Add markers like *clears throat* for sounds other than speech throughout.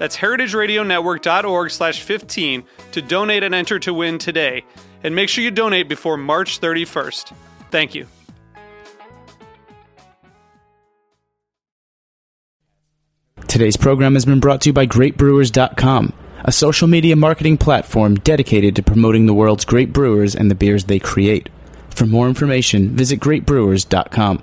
That's heritageradionetwork.org slash 15 to donate and enter to win today. And make sure you donate before March 31st. Thank you. Today's program has been brought to you by GreatBrewers.com, a social media marketing platform dedicated to promoting the world's great brewers and the beers they create. For more information, visit GreatBrewers.com.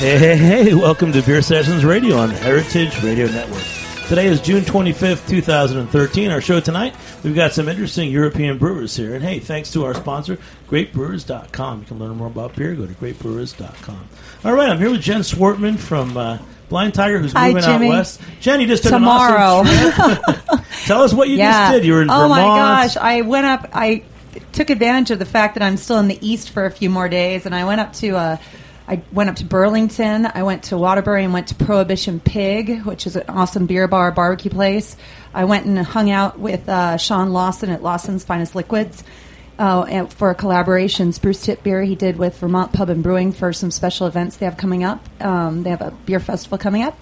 Hey, hey, *laughs* hey, welcome to Beer Sessions Radio on Heritage Radio Network. Today is June 25th, 2013. Our show tonight, we've got some interesting European brewers here. And hey, thanks to our sponsor, greatbrewers.com. You can learn more about beer, go to greatbrewers.com. All right, I'm here with Jen Schwertman from uh, Blind Tiger, who's Hi, moving Jimmy. out west. Jen, you just took Tomorrow. an awesome trip. *laughs* Tell us what you just did. You were in oh Vermont. Oh, my gosh! I went up. I took advantage of the fact that I'm still in the east for a few more days, and I went up to. Uh, I went up to Burlington. I went to Waterbury and went to Prohibition Pig, which is an awesome beer bar barbecue place. I went and hung out with uh, Sean Lawson at Lawson's Finest Liquids. Uh, for a collaboration, Spruce Tip Beer he did with Vermont Pub and Brewing for some special events they have coming up. Um, they have a beer festival coming up.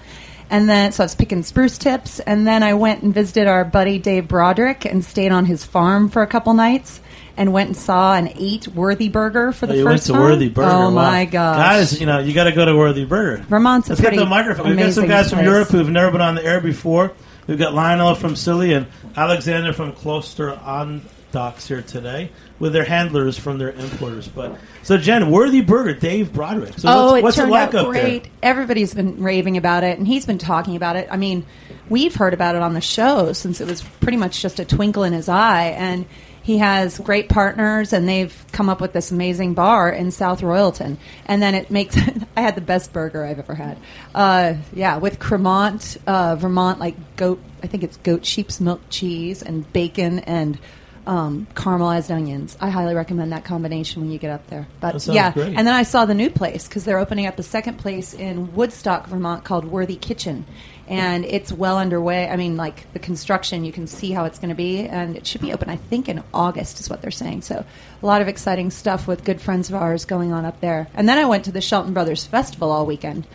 And then, so I was picking spruce tips. And then I went and visited our buddy Dave Brodrick and stayed on his farm for a couple nights and went and saw and ate Worthy Burger for the Oh, you first went to time. Worthy Burger. Oh Wow. my god, Guys, you know, you got to go to Worthy Burger. Vermont's a Let's get the microphone. We've got some guys from. Europe who've never been on the air before. We've got Lionel from Silly and Alexander from Kloster Andechs here today with their handlers from their importers. But so Jen, Worthy Burger, Dave Brodrick. So oh, what's, it what's turned it like out great. there? Everybody's been raving about it, and he's been talking about it. I mean, we've heard about it on the show since it was pretty much just a twinkle in his eye, and he has great partners, and they've come up with this amazing bar in South Royalton. And then it makes *laughs* I had the best burger I've ever had. Uh, yeah, with Cremont, uh, Vermont, like goat. I think it's goat sheep's milk cheese and bacon and. Um, caramelized onions. I highly recommend that combination when you get up there. But yeah, great. and then I saw the new place because they're opening up a second place in Woodstock, Vermont, called Worthy Kitchen, and it's well underway. I mean, like the construction, you can see how it's going to be, and it should be open, I think, in August, is what they're saying. So a lot of exciting stuff with good friends of ours going on up there. And then I went to the Shelton Brothers Festival all weekend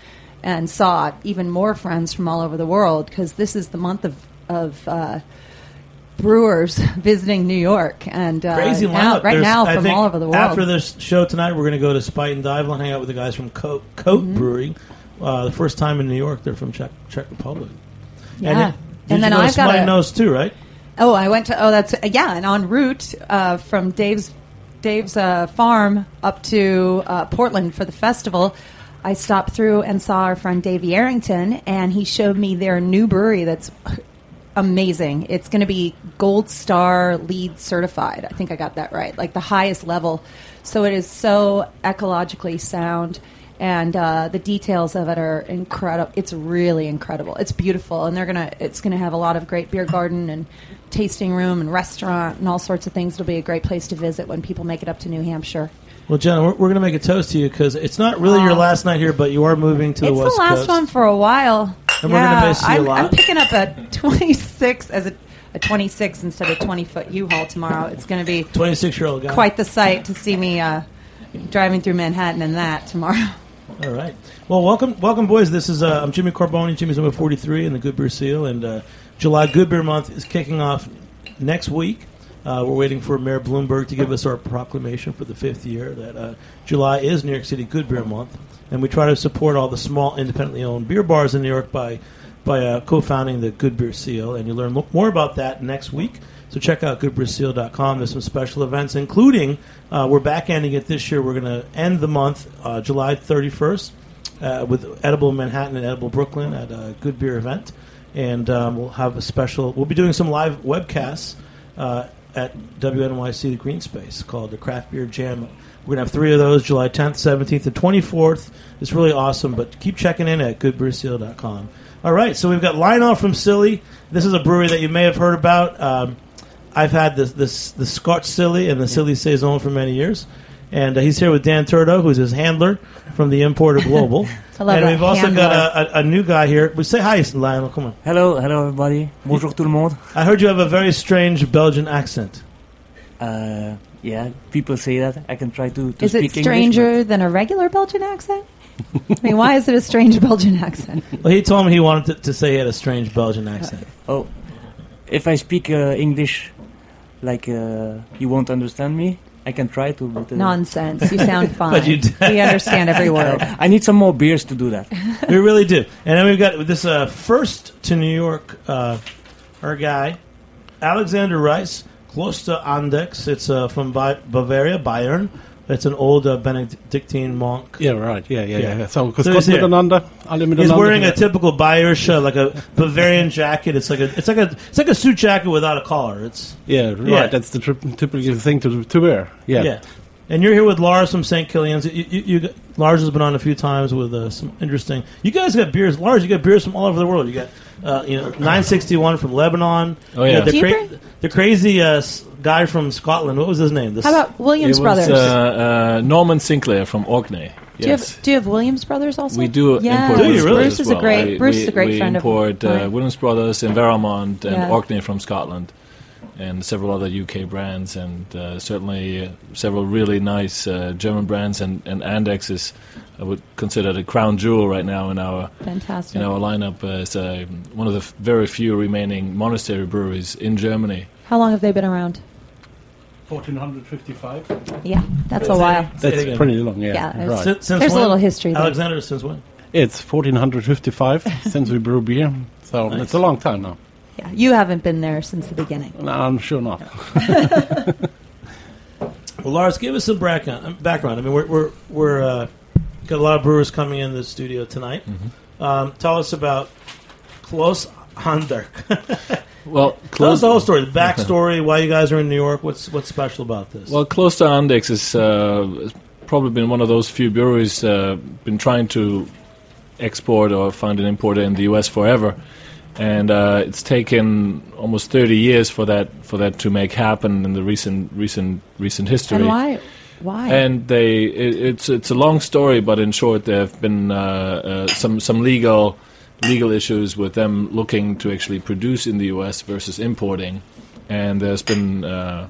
and saw even more friends from all over the world because this is the month of of uh, brewers *laughs* visiting New York and uh, Crazy now, right There's- now from all over the world. After this show tonight, we're going to go to Spuyten Duyvil and hang out with the guys from Kout, Kout Mm-hmm. Brewing. Uh, the first time in New York, they're from Czech, Czech Republic. Yeah. And, then, And then you I've got a- Nose too, right? Oh, I went to oh that's yeah, and en route uh, from Dave's Dave's uh, farm up to uh, Portland for the festival. I stopped through and saw our friend Dave Yarrington, and he showed me their new brewery that's amazing. It's going to be Gold Star LEED certified. I think I got that right, like the highest level. So it is so ecologically sound, and uh, the details of it are incredible. It's really incredible. It's beautiful, and they're gonna. It's gonna have a lot of great beer garden and tasting room and restaurant and all sorts of things. It'll be a great place to visit when people make it up to New Hampshire. Well, Jenna, we're, we're going to make a toast to you because it's not really your last night here, but you are moving to the West Coast. it's the last Coast. one for a while. And we're gonna Yeah, miss you a I'm, lot. I'm picking up a 26 as a, a 26 instead of 20 foot U-Haul tomorrow. It's going to be 26 year old guy. quite the sight to see me uh, driving through Manhattan in that tomorrow. All right. Well, welcome, welcome, boys. This is uh, I'm Jimmy Carbone. Jimmy's number 43 in the Good Beer Seal, and uh, July Good Beer Month is kicking off next week. Uh, we're waiting for Mayor Bloomberg to give us our proclamation for the fifth year that uh, July is New York City Good Beer Month, and we try to support all the small, independently owned beer bars in New York by by uh, co-founding the Good Beer Seal, and you learn more about that next week. So check out goodbeerseal.com. There's some special events, including uh, we're back ending it this year. We're going to end the month uh, July 31st uh, with Edible Manhattan and Edible Brooklyn at a Good Beer event, and um, we'll have a special. We'll be doing some live webcasts uh, at WNYC the Greene Space called the Craft Beer Jam. We're gonna have three of those: July 10th, 17th, and 24th. It's really awesome. But keep checking in at goodbeerseal.com. All right, so we've got Lionel from Silly. This is a brewery that you may have heard about. Um, I've had this, this the Scotch Silly and the Silly Saison for many years, and uh, he's here with Dan Turdo, who's his handler from the Importer Global. *laughs* I love and that, we've also handler. got a, a, a new guy here. But say hi, Lionel. Come on. Hello, hello everybody. Bonjour tout le monde. I heard you have a very strange Belgian accent. Uh, yeah, people say that. I can try to, to Is it speak stranger English. than a regular Belgian accent? I mean, why is it a strange Belgian accent? Well, he told me he wanted to, to say he had a strange Belgian accent. Oh, if I speak uh, English, like uh, you won't understand me, I can try to. But, uh, Nonsense. You sound fine. *laughs* But you d- we understand every *laughs* word. I need some more beers to do that. *laughs* we really do. And then we've got this uh, first to New York, uh, our guy, Alexander Reiss, close to Andex. It's uh, from Ba- Bavaria, Bayern. It's an old uh, Benedictine monk. Yeah, right. Yeah, yeah, Yeah. yeah. So, So Gott he's here. miteinander, alle miteinander. He's wearing a typical Bayerisch, uh, like a Bavarian jacket. It's like a, it's like a, it's like a suit jacket without a collar. It's Yeah, right. Yeah. That's the tri- typical thing to to wear. Yeah. yeah. And you're here with Lars from St. Killian's. You, you, you, Lars has been on a few times with uh, some interesting. You guys got beers, Lars. You got beers from all over the world. You got, uh, you know, 961 from Lebanon. Oh, You yeah. the, cra- the crazy uh, s- guy from Scotland. What was his name? This, How about Williams it Brothers? was uh, uh, Norman Sinclair from Orkney. do, you have, do you have Williams Brothers also? we do Yeah. import Do you Williams really? Brothers Bruce as is a great- We- Bruce we, is a great we friend of import uh, mine. Williams Brothers in Vermont and Yeah. Orkney from Scotland, and several other UK brands, and uh, certainly uh, several really nice uh, German brands. And, and Andechs is, I would consider the crown jewel right now in our Fantastic. in our lineup as uh, one of the f- very few remaining monastery breweries in Germany. How long have they been around? 1455. Yeah, that's a while. That's pretty long. Yeah. Yeah, there's- right. Since, since There's a little history there. Alexander, since when? It's 1455 since we brew beer. So Nice. it's a long time now. Yeah, you haven't been there since the beginning. No, I'm sure not. *laughs* Well, Lars, give us some background. Background. I mean, we're we're, we're uh, got a lot of brewers coming in the studio tonight. Mm-hmm. Um, tell us about Kloster Andechs. *laughs* Well, *laughs* Tell us close, the whole story, the backstory, why you guys are in New York. What's what's special about this? Well, Kloster Andechs is uh, has probably been one of those few breweries uh, been trying to export or find an importer in the U.S. forever, and uh, it's taken almost 30 years for that for that to make happen in the recent recent recent history. And why? Why? And they, it, it's it's a long story, but in short, there have been uh, uh, some some legal legal issues with them looking to actually produce in the U.S. versus importing, and there's been uh,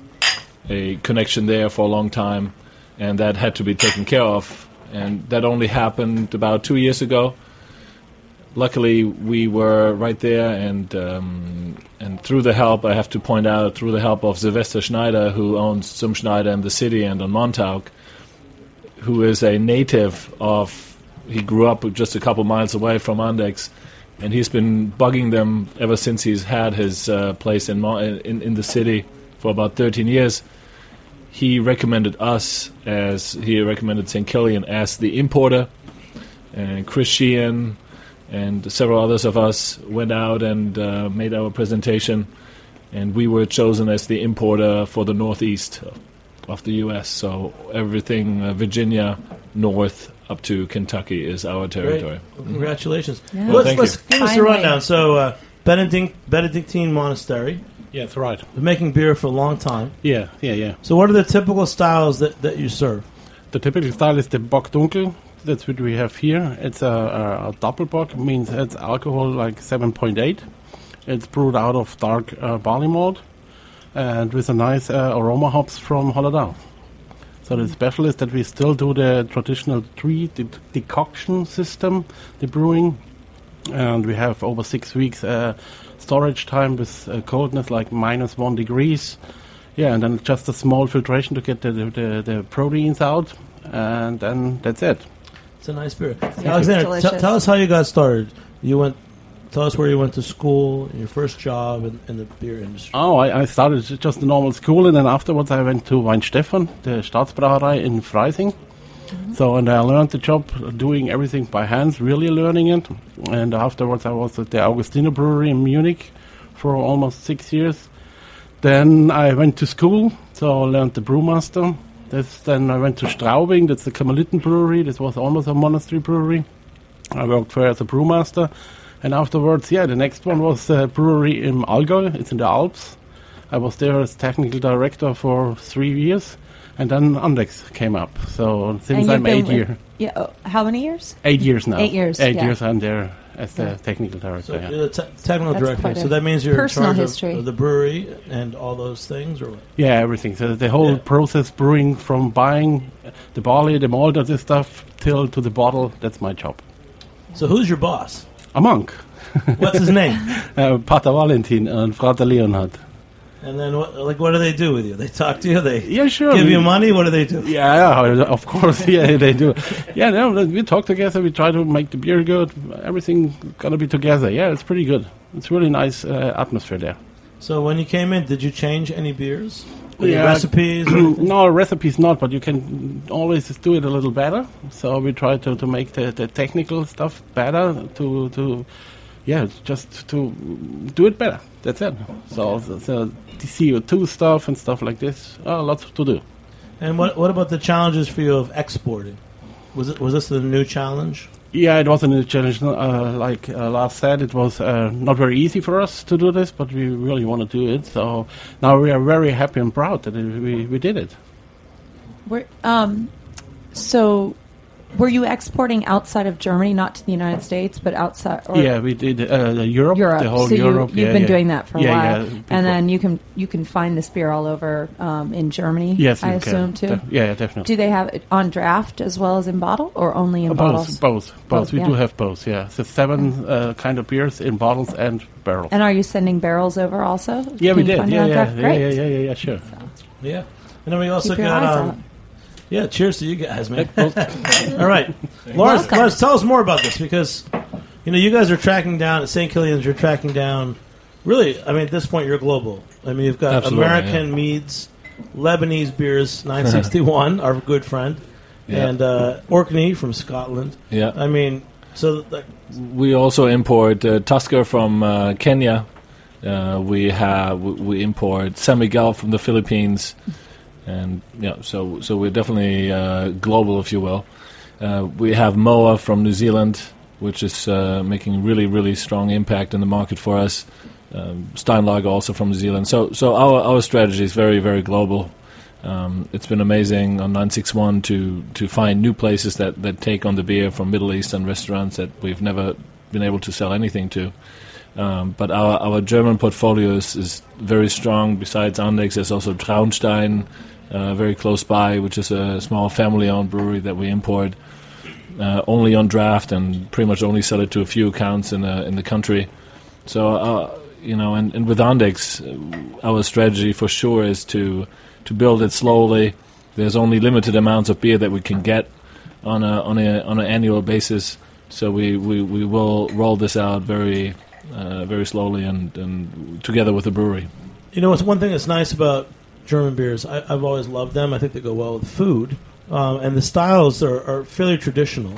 a connection there for a long time, and that had to be taken care of, and that only happened about two years ago. Luckily, we were right there, and um, and through the help, I have to point out, through the help of Sylvester Schneider, who owns Zum Schneider in the city and on Montauk, who is a native of, he grew up just a couple miles away from Andechs, and he's been bugging them ever since he's had his uh, place in, in in the city for about 13 years. He recommended us as he recommended St. Killian as the importer, and Chris Sheehan and several others of us went out and uh, made our presentation, and we were chosen as the importer for the northeast of, of the U.S. So everything uh, Virginia north up to Kentucky is our territory. Well, congratulations. Yeah. Well, let's thank let's give us a rundown. So, uh, Benedict, Benedictine Monastery, Yeah, that's right. been making beer for a long time. Yeah, yeah, yeah. So, what are the typical styles that, that you serve? The typical style is the Bock Dunkel. That's what we have here. It's a, a, a Doppelbock, means it's alcohol like 7.8. It's brewed out of dark uh, barley malt and with a nice uh, aroma hops from Hallertau. So the special is that we still do the traditional tree de- decoction system, the brewing, and we have over six weeks uh, storage time with uh, coldness like minus one degrees. Yeah, and then just a small filtration to get the, the, the proteins out, and then that's it. It's a nice beer. It's Alexander, t- tell us how you got started. You went. Tell us where you went to school, your first job in, in the beer industry. Oh, I, I started ju- just a normal school, and then afterwards I went to Weihenstephan, the Staatsbrauerei in Freising. So, and I learned the job doing everything by hands, really learning it. And afterwards I was at the Augustiner Brewery in Munich for almost six years. Then I went to school, so I learned the brewmaster. This, then I went to Straubing, that's the Karmeliten Brewery. This was almost a monastery brewery. I worked there as a brewmaster. And afterwards, yeah, the next one was a brewery in Allgäu. It's in the Alps. I was there as technical director for three years, and then Andechs came up. So since I'm eight with- year, Yeah. oh, how many years? eight years now. Eight years, Eight yeah. years. I'm there as the Yeah. technical director. So yeah. you're the te- technical That's director. So that means you're personal in charge history. Of, of the brewery and all those things, or what? Yeah, everything. So the whole Yeah. process, brewing from buying the barley, the malt, all this stuff, till to the bottle. That's my job. So who's your boss? A monk, What's his name? *laughs* uh, Pater Valentin and Frater Leonhard. And then what? Like, what do they do with you? They talk to you. They Yeah, sure. give we- you money. What do they do? Yeah, of course. *laughs* Yeah, they do. Yeah, no, we talk together. We try to make the beer good. Everything gonna be together. Yeah, it's pretty good. It's really nice uh, atmosphere there. So when you came in, did you change any beers? Yeah. recipes? *clears throat* no, recipes not, but you can always do it a little better. So we try to, to make the, the technical stuff better. To to yeah, just to do it better. That's it. So the, the, the CO2 stuff and stuff like this. Uh, lots to do. And what what about the challenges for you of exporting? Was it was this a new challenge? Yeah, it was a new challenge. Uh, like uh, Lars said, it was uh, not very easy for us to do this, but we really want to do it. So now we are very happy and proud that we, we did it. Were, um, so, were you exporting outside of Germany, not to the United States, but outside? Or yeah, we did uh, Europe, Europe. the whole so Europe. You, you've yeah, been yeah. doing that for a Yeah, while, yeah, before. and then you can you can find this beer all over um, in Germany. yes, I you can. assume too. De- yeah, definitely. Do they have it on draft as well as in bottle, or only in bottles? both, both, both. Both, We yeah. do have both. Yeah, so seven uh, kind of beers in bottles and barrels. And are you sending barrels over also? yeah, Can we did. Yeah, yeah, yeah, Great. yeah, yeah, yeah, yeah, sure. Yeah. And then we also Keep your got eyes um, out. Yeah. Cheers to you guys, man. *laughs* All right, Lars. Welcome. Lars, tell us more about this because you know you guys are tracking down at St. Killian's. You're tracking down. Really, I mean, at this point, you're global. I mean, you've got Absolutely, American meads, Lebanese beers, *laughs* 961, our good friend, Yeah. and uh, Orkney from Scotland. Yeah. I mean, so like, We also import uh, Tusker from uh, Kenya. Uh, we have we- we import San Miguel from the Philippines, and yeah, so so we're definitely uh, global, if you will. Uh, we have Moa from New Zealand, which is uh, making really really strong impact in the market for us. Um, Steinlager also from New Zealand. So so our our strategy is very very global. Um, it's been amazing on 961 to to find new places that, that take on the beer from Middle Eastern restaurants that we've never been able to sell anything to. Um, but our, our German portfolio is, is very strong. Besides Andechs, there's also Traunstein, uh, very close by, which is a small family-owned brewery that we import uh, only on draft and pretty much only sell it to a few accounts in the in the country. So uh, you know, and, and with Andechs, uh, our strategy for sure is to to build it slowly. There's only limited amounts of beer that we can get on a on a on an annual basis. So we, we, we will roll this out very uh, very slowly and, and together with the brewery. You know, it's one thing that's nice about German beers. I, I've always loved them. I think they go well with food, um, and the styles are, are fairly traditional.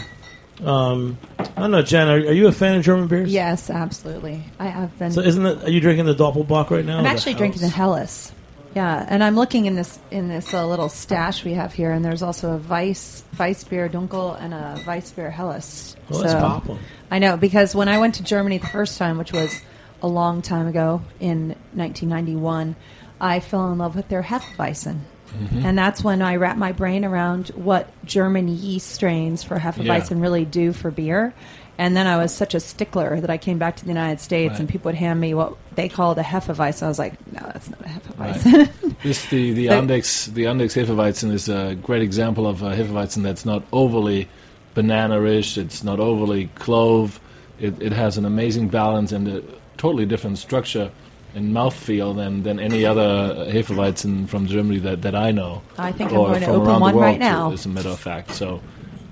Um, I don't know, Jen. Are, are you a fan of German beers? Yes, absolutely. I have been. So isn't it? Are you drinking the Doppelbock right now? I'm actually the drinking the Helles? Yeah, and I'm looking in this in this uh, little stash we have here, and there's also a Weiss Weiss beer Dunkel and a Weissbier Helles. Well, pop one. I know because when I went to Germany the first time, which was a long time ago in 1991, I fell in love with their Hefeweizen. Mm-hmm. And that's when I wrapped my brain around what German yeast strains for Hefeweizen really do for beer. And then I was such a stickler that I came back to the United States Right. and people would hand me what they called a Hefeweizen. I was like, no, that's not a Hefeweizen. *laughs* This the the But- Andechs the Andechs Hefeweizen is a great example of a Hefeweizen that's not overly banana-ish. It's not overly clove. It, it has an amazing balance and a totally different structure and mouthfeel than, than any other Hefeweizen from Germany that, that I know. I think I'm or going to from open around the one world, right now. As a matter of fact, so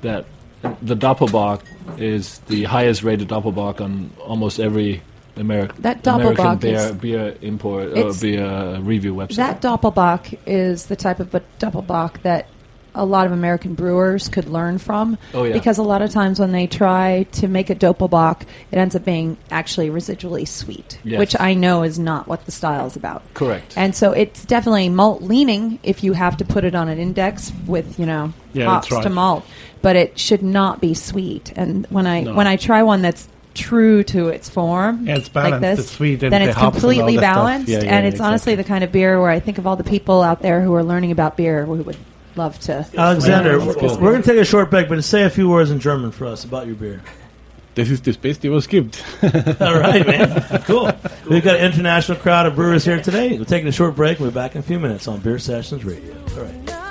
that the Doppelbock is the highest rated Doppelbock on almost every Ameri- That American beer, is- beer import or It's- beer uh, review website. That Doppelbock is the type of a Doppelbock that a lot of American brewers could learn from. Oh, yeah. Because a lot of times when they try to make a Doppelbock, it ends up being actually residually sweet, Yes. which I know is not what the style is about. Correct. And so it's definitely malt leaning if you have to put it on an index with, you know, Yeah, hops right. to malt. But it should not be sweet. And when I No. when I try one that's true to its form, Yeah, it's like balanced, this, the sweet and then the it's hops and all completely balanced, Yeah, yeah, and yeah, it's honestly the kind of beer where I think of all the people out there who are learning about beer who would love to. Alexander, we're, we're going to take a short break, but say a few words in German for us about your beer. Das ist das Beste, was es gibt. All right, man. Cool. We've got an international crowd of brewers here today. We're taking a short break. We'll be back in a few minutes on Beer Sessions Radio. All right.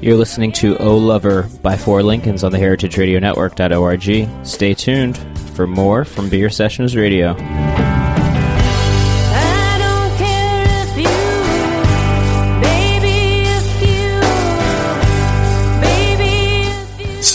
You're listening to O Lover by Four Lincolns on the heritageradionetwork.org. Stay tuned for more from Beer Sessions Radio.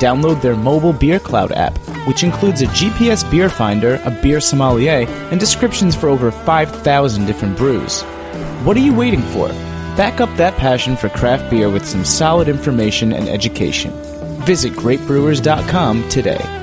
Download their mobile Beer Cloud app, which includes a GPS beer finder, a beer sommelier, and descriptions for over 5,000 different brews. What are you waiting for? Back up that passion for craft beer with some solid information and education. Visit greatbrewers.com today.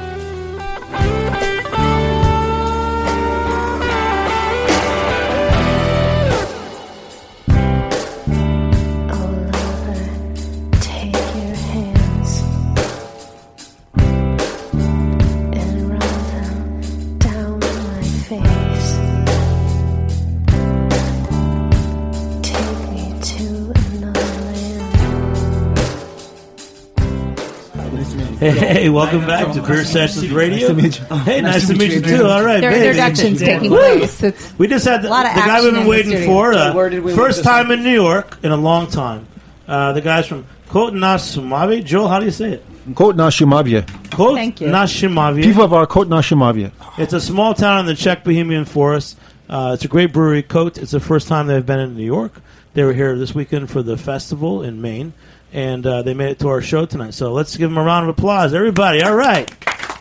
Hey, hey, welcome back to Beer Sessions Radio. Hey, nice, to meet you too. All right, Their baby. introduction's taking place. It's We just had the, A lot of the guy action we've been the waiting studio. for. Okay, where Uh, did we first leave this time in New York in a long time. Uh, the guys from Kot Nashimavie. Joel, how do you say it? Kout na Sumave. Kot Thank you. Nashimavie. People of our Kot Nashimavia. It's a small town in the Czech Bohemian Forest. Uh, it's a great brewery, Kout. It's the first time they've been in New York. They were here this weekend for the festival in Maine, and uh, they made it to our show tonight. So let's give them a round of applause, everybody. All right.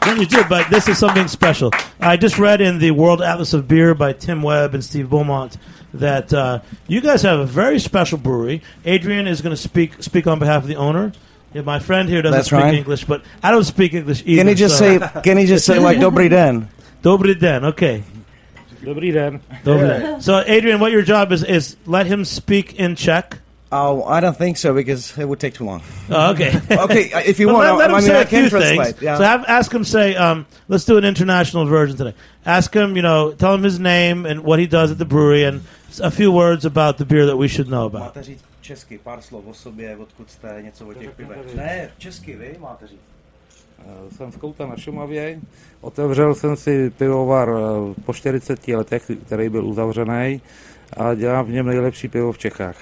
Then you do, but this is something special. I just read in the World Atlas of Beer by Tim Webb and Steve Beaumont that uh, you guys have a very special brewery. Adrian is going to speak speak on behalf of the owner. Yeah, my friend here doesn't That's speak right. English, but I don't speak English either. Can he just so- say? Can he just say like *laughs* Dobry den? Dobry den, okay. Dobrý den. Dobry den. So, Adrian, what your job is is let him speak in Czech. Oh, I don't think so because it would take too long. Oh, okay. *laughs* Okay, uh, if you want, let, let I him mean, say I a few translate. things. Yeah. So, have, ask him say. Um, let's do an international version today. Ask him, you know, tell him his name and what he does at the brewery, and a few words about the beer that we should know about. Máte česky pár slov o sobě, odkud jste, něco o těch pivech. Ne, česky, vy máte říct. Jsem z Kouta na Šumavě. Otevřel jsem si pivovar eh, po 40 letech, který byl uzavřený a dělám v něm nejlepší pivo v Čechách.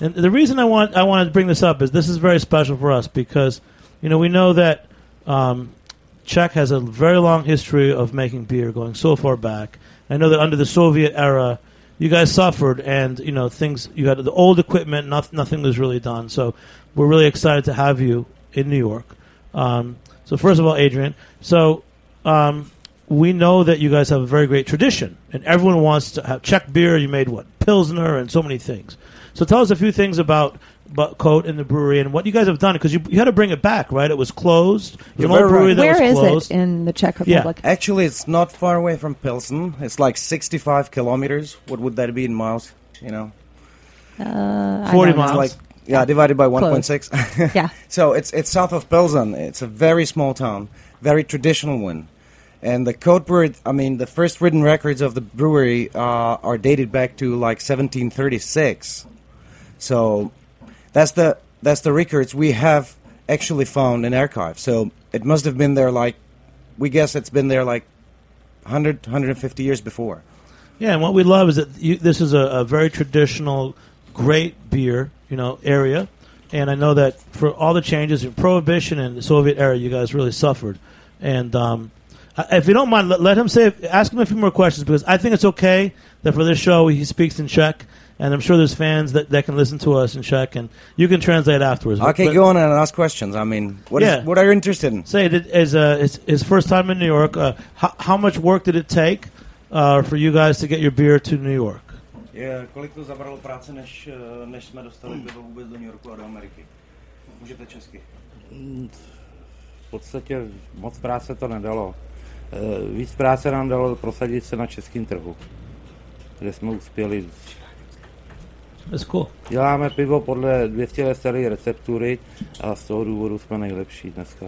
And the reason I want I wanted to bring this up is this is very special for us because you know we know that um, Czech has a very long history of making beer, going so far back. I know that under the Soviet era, you guys suffered, and you know things. You had the old equipment, nothing, nothing was really done. So we're really excited to have you in New York. Um, so first of all, Adrian, so um, we know that you guys have a very great tradition, and everyone wants to have Czech beer. You made what Pilsner and so many things. So tell us a few things about. About Kout and the brewery and what you guys have done because you, you had to bring it back, right? It was closed. It was You're an old very brewery right. that Where was is closed. it in the Czech Republic? Yeah. Actually, it's not far away from Pilsen. It's like 65 kilometers. What would that be in miles? You know, Uh, 40 don't know. miles. like yeah, divided by 1.6. *laughs* Yeah. So it's it's south of Pilsen. It's a very small town, very traditional one. And the Kout brewery, I mean, the first written records of the brewery uh, are dated back to like 1736. So that's the that's the records we have actually found in archive. So it must have been there like we guess it's been there like 100 150 years before. Yeah, and what we love is that you, this is a, a very traditional, great beer, you know, area. And I know that for all the changes in Prohibition and the Soviet era, you guys really suffered. And um, if you don't mind, let, let him say, ask him a few more questions because I think it's okay that for this show he speaks in Czech, and I'm sure there's fans that, that can listen to us in Czech, and you can translate afterwards. Okay, But- go on and ask questions. I mean, what is- Yeah. what are you interested in? Say that as uh, his, his first time in New York, uh, how, how much work did it take uh, for you guys to get your beer to New York? Je, kolik to zabralo práce, než, eh, než jsme dostali *clears throat* pivo vůbec do New Yorku a do Ameriky? Můžete česky. V podstatě moc práce to nedalo. Eh, Víc práce nám dalo prosadit se na českém trhu, kde jsme uspěli. That's. Děláme pivo podle 200 let staré receptury a z toho důvodu jsme nejlepší dneska.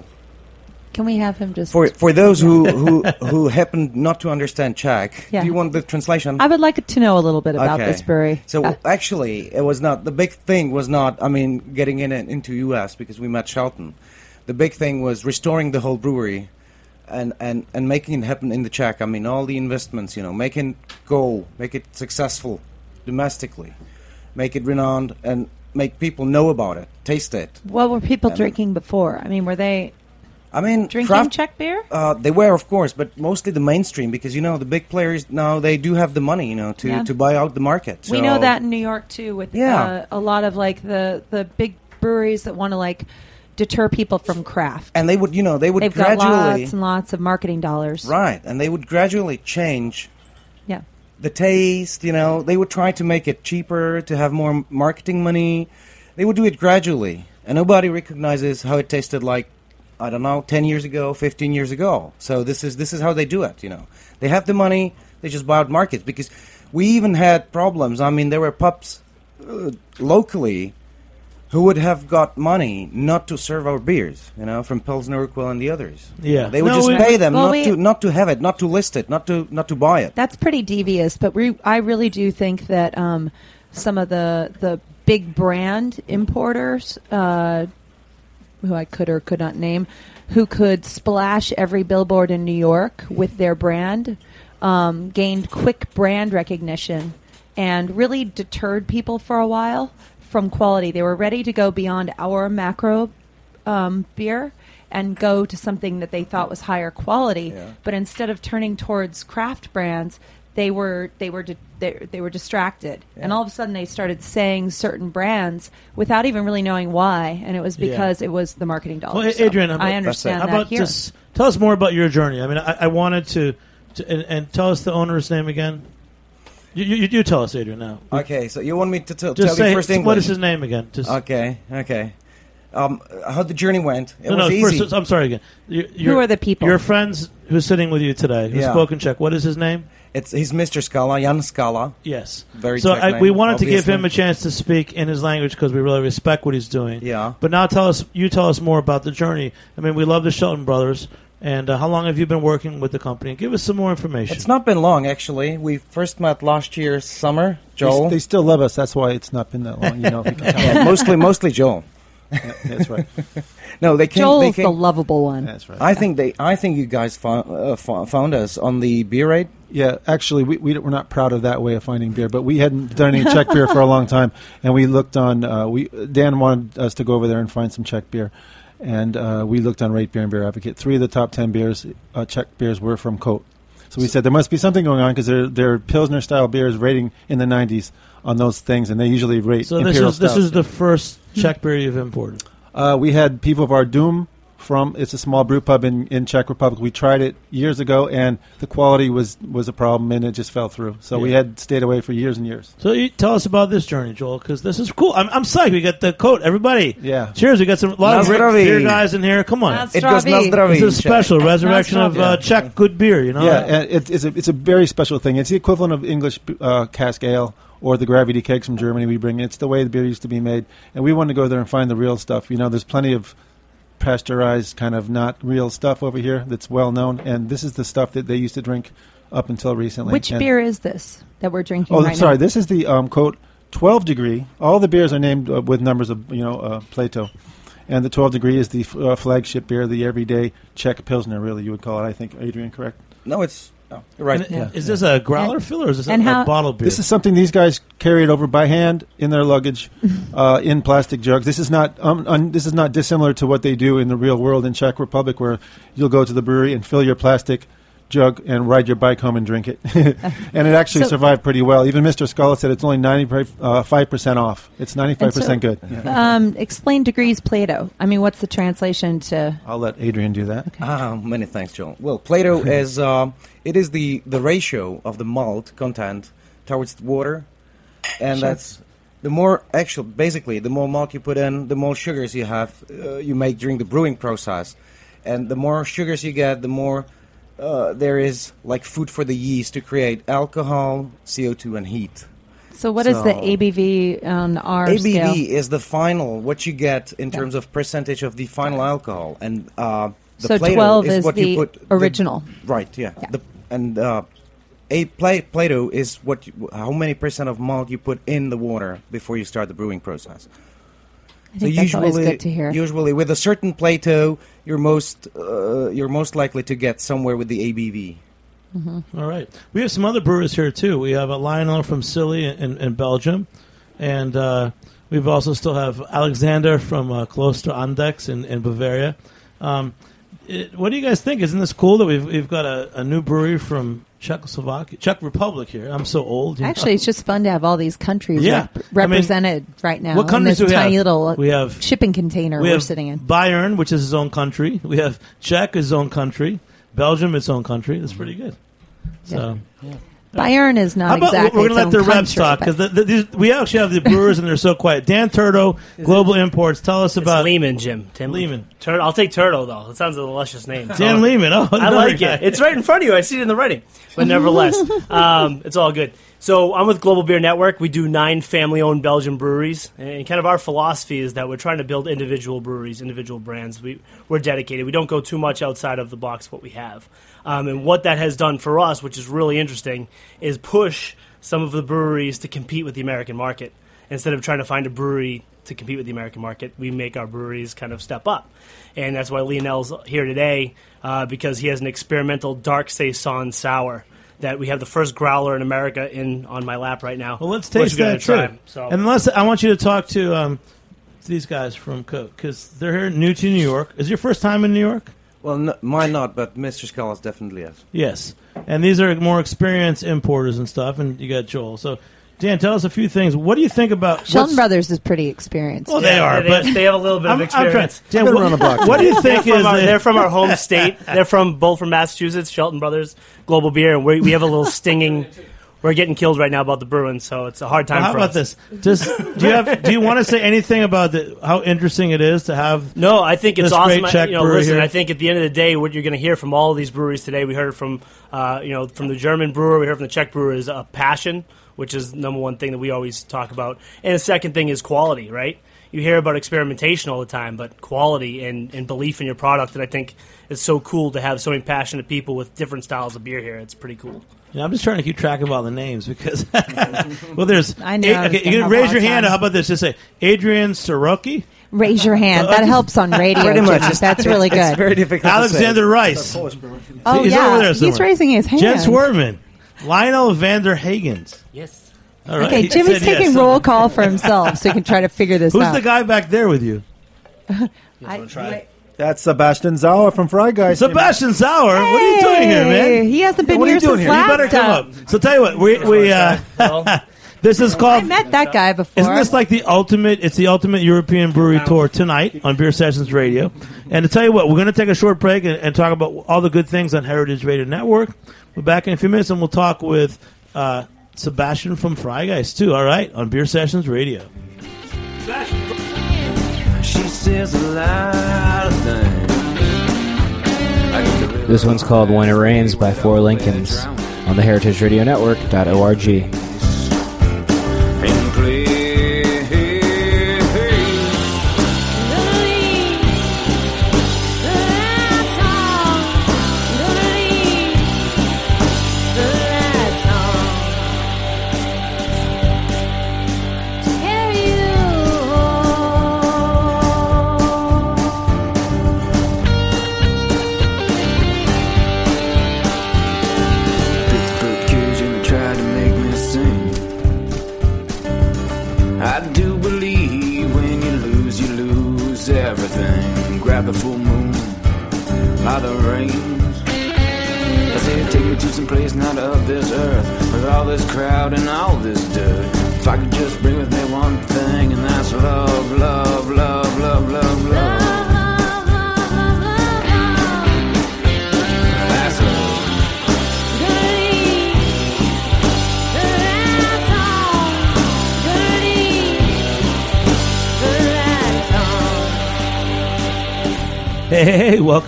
Can we have him just? For, for those who, who, who happen not to understand Czech, Yeah. do you want the translation? I would like to know a little bit about this brewery. So Uh, actually, it was not the big thing. Was not I mean getting in into U.S. because we met Shelton. The big thing was restoring the whole brewery, and, and, and making it happen in the Czech. I mean all the investments, you know, making it go, make it successful domestically, make it renowned, and make people know about it, taste it. what were people Um, drinking before? I mean, were they I mean, drinking craft- Czech beer? Uh, they were, of course, but mostly the mainstream because you know the big players now they do have the money, you know, to, Yeah. to buy out the market. we know that in New York too, with Yeah. uh, a lot of like the the big breweries that want to like deter people from craft. and they would, you know, they would They've got gradually lots and lots of marketing dollars. right, and they would gradually change Yeah. the taste. You know, they would try to make it cheaper to have more marketing money. They would do it gradually, and nobody recognizes how it tasted like. I don't know, ten years ago, fifteen years ago. So this is this is how they do it. You know, they have the money, they just buy out markets because we even had problems. I mean, there were pubs uh, locally who would have got money not to serve our beers. You know, from Pilsner Urquell and the others. Yeah. they would No, just we- pay them Well, not we- to not to have it, not to list it, not to not to buy it. That's pretty devious, but we, I really do think that um, some of the the big brand importers, uh, who I could or could not name, who could splash every billboard in New York with their brand, um, gained quick brand recognition, and really deterred people for a while from quality. They were ready to go beyond our macro um, beer and go to something that they thought was higher quality. But instead of turning towards craft brands, they were they were di- they, they were distracted, and all of a sudden they started saying certain brands without even really knowing why, and it was Yeah. because it was the marketing dollars. Well, So Adrian, how I about- understand How that about here. just tell us more about your journey? I mean, I, I wanted to, to and, and tell us the owner's name again. You, you, you tell us, Adrian. Now, Okay, so you want me to tell, just tell say you first English? what is his name again? Just, Okay, okay. Um, how the journey went? It no, was no. easy. First, I'm sorry again. You, your- are the people? Your friends who's sitting with you today, who Yeah. spoke in Czech. What is his name? It's he's Mr. Skala, Jan Skala. Yes. Very so Czech I, name, we wanted to give him a chance to speak in his language because we really respect what he's doing. Yeah. But now tell us, you tell us more about the journey. I mean, we love the Shelton brothers, and uh, how long have you been working with the company? Give us some more information. It's not been long, actually. We first met last year summer. Joel, they still love us. That's why it's not been that long. You know, you. *laughs* Yeah, mostly mostly Joel. Yeah, that's right. No, they came. Joel's they the lovable one. That's right. I think they. I think you guys found, uh, found us on the beer raid. Yeah, actually, we, we we're not proud of that way of finding beer, but we hadn't done any Czech beer for a long time, and we looked on. Uh, we Dan wanted us to go over there and find some Czech beer, and uh, we looked on Rate Beer and Beer Advocate. Three of the top ten beers, uh, Czech beers, were from Kout. So we said there must be something going on because their their Pilsner style beers rating in the 90s on those things, and they usually rate. so this imperial is this stouts. is the first Czech beer you've imported. Uh, we had Pivovar Doom from. It's a small brew pub in, in Czech Republic. We tried it years ago, and the quality was was a problem, and it just fell through. So we had stayed away for years and years. So you tell us about this journey, Joel, because this is cool. I'm, I'm psyched. We got the Kout. Everybody, Yeah. Cheers. We got some a lot of great beer guys in here. Come on, It goes Nazdraví. Nazdraví This is Czech. special resurrection of uh, Czech good beer. You know, Yeah, and it, it's a it's a very special thing. It's the equivalent of English uh, cask ale or the gravity kegs from Germany we bring. It's the way the beer used to be made, and we want to go there and find the real stuff. You know, there's plenty of pasteurized kind of not real stuff over here that's well known, and this is the stuff that they used to drink up until recently. Which And- beer is this that we're drinking Oh, right sorry. now? This is the um, Kout 12 degree. All the beers are named uh, with numbers of you know uh, Plato, and the 12 degree is the f- uh, flagship beer, the everyday Czech pilsner. Really, you would call it. I think Adrian, correct? No, it's oh, right. And Is this a growler fill or is this a, and a how- bottle beer? This is something these guys carried over by hand in their luggage, *laughs* uh, in plastic jugs. This is not um, un, this is not dissimilar to what they do in the real world in Czech Republic, where you'll go to the brewery and fill your plastic jug and ride your bike home and drink it, *laughs* and it actually So- survived pretty well. Even Mr. Skala said it's only ninety five percent off. It's ninety five And so- percent good. Yeah. *laughs* Um, explain degrees Plato. I mean, what's the translation to? I'll let Adrian do that. Ah, many thanks, Joel. Well, Plato *laughs* is um, it is the the ratio of the malt content towards the water, and Sure. that's the more actual. Basically, the more malt you put in, the more sugars you have uh, you make during the brewing process, and the more sugars you get, the more uh, there is like food for the yeast to create alcohol, CO two, and heat. So, what is the ABV on our ABV scale? is the final what you get in terms of percentage of the final alcohol, and uh, the So Plato 12 is, is what the you put original. right? Yeah. Yeah. The, and uh, a pla- Plato is what you, how many percent of malt you put in the water before you start the brewing process. I think that's always good to hear. Usually, with a certain Plato, you're most uh, you're most likely to get somewhere with the ABV. All right. We have some other brewers here too. We have a Lionel from Silly in, in, in Belgium, and uh, we've also still have Alexander from uh, Kloster Andechs in, in Bavaria. Um, it, what do you guys think? Isn't this cool that we've we've got a, a new brewery from Czechoslovakia, Czech Republic here? I'm so old. you know. Actually, it's just fun to have all these countries Yeah. rep- I mean, represented right now. what in countries this do we tiny have? little We have- shipping container we are have sitting in. Bayern, which is his own country. We have Czech, his own country. Belgium, its own country. That's pretty good. So. Bayern is not How about exactly we're going to let its the own reps country, talk because the, the, we actually have the *laughs* brewers and they're so quiet. Dan Turdo, Global Imports. Tell us It's about Lehman, Jim. Tim Lehman. Tur- I'll take Turtle though. It sounds a luscious name. Dan Lehman. Oh, I like guy. it. It's right in front of you. I see it in the writing. But nevertheless, *laughs* um, it's all good. So I'm with Global Beer Network. We do nine family-owned Belgian breweries, and kind of our philosophy is that we're trying to build individual breweries, individual brands. We we're dedicated. We don't go too much outside of the box what we have, um, and what that has done for us, which is really interesting, is push some of the breweries to compete with the American market instead of trying to find a brewery to compete with the American market, we make our breweries kind of step up. And that's why Lionel's here today, uh, because he has an experimental dark saison sour that we have the first growler in America in on my lap right now. Well, let's taste that try. too. So And unless I want you to talk to um, these guys from Coke because they're here new to New York. Is your first time in New York? Well, no, mine not, but Mr. Skala's definitely is. Yes. And these are more experienced importers and stuff. And you got Joel. So Dan, tell us a few things. What do you think about Shelton what's- Brothers is pretty experienced. Well, they are, they, but they have a little bit I'm- of I'm trying- experience. Dan, I've been what- the block. what do you think they're from, is our, they're from our home state. *laughs* They're from both from Massachusetts, Shelton Brothers, Global Beer, and we we have a little stinging. We're getting killed right now about the Bruins, so it's a hard time Well, how for about us. this? Just do you have? Do you want to say anything about the, how interesting it is to have? No, I think it's awesome. I- you know, listen, here? I think at the end of the day, what you're going to hear from all of these breweries today, we heard from, uh, you know, from the German brewer, we heard from the Czech brewer, is a passion, which is number one thing that we always talk about, and the second thing is quality, right? You hear about experimentation all the time, but quality and, and belief in your product, and I think it's so cool to have so many passionate people with different styles of beer here. It's pretty cool. Yeah, I'm just trying to keep track of all the names because, *laughs* well, there's. *laughs* I knew I was okay, you can raise hard your hand. time. How about this? Just say Adrian Soroki. Raise your hand. That *laughs* helps on radio. Pretty much. Jimmy. That's really good. It's good. very difficult. to Alexander say. Reiss. Oh, he's yeah. over there He's raising his hand. Jen Schwertman. Lionel Van De Haegens. Yes. All right. Okay, he Jimmy's said yes. taking roll call for himself, so he can try to figure this Who's out. Who's the guy back there with you? I- That's Sebastian Sauer from Freigeist. Sebastian Sauer. What are you doing here, man? He hasn't been what are here you doing since here? You last You better come time. up. So tell you what, we we uh, *laughs* This is I called. met that guy before. Isn't this like the ultimate? It's the ultimate European brewery tour tonight on Beer Sessions Radio. And to tell you what, we're going to take a short break and, and talk about all the good things on Heritage Radio Network. We're back in a few minutes, and we'll talk with uh, Sebastian from Freigeist too. All right, on Beer Sessions Radio. She says a lot of things. This one's called When It Rains by Four Lincolns on the Heritage heritageradionetwork.org. and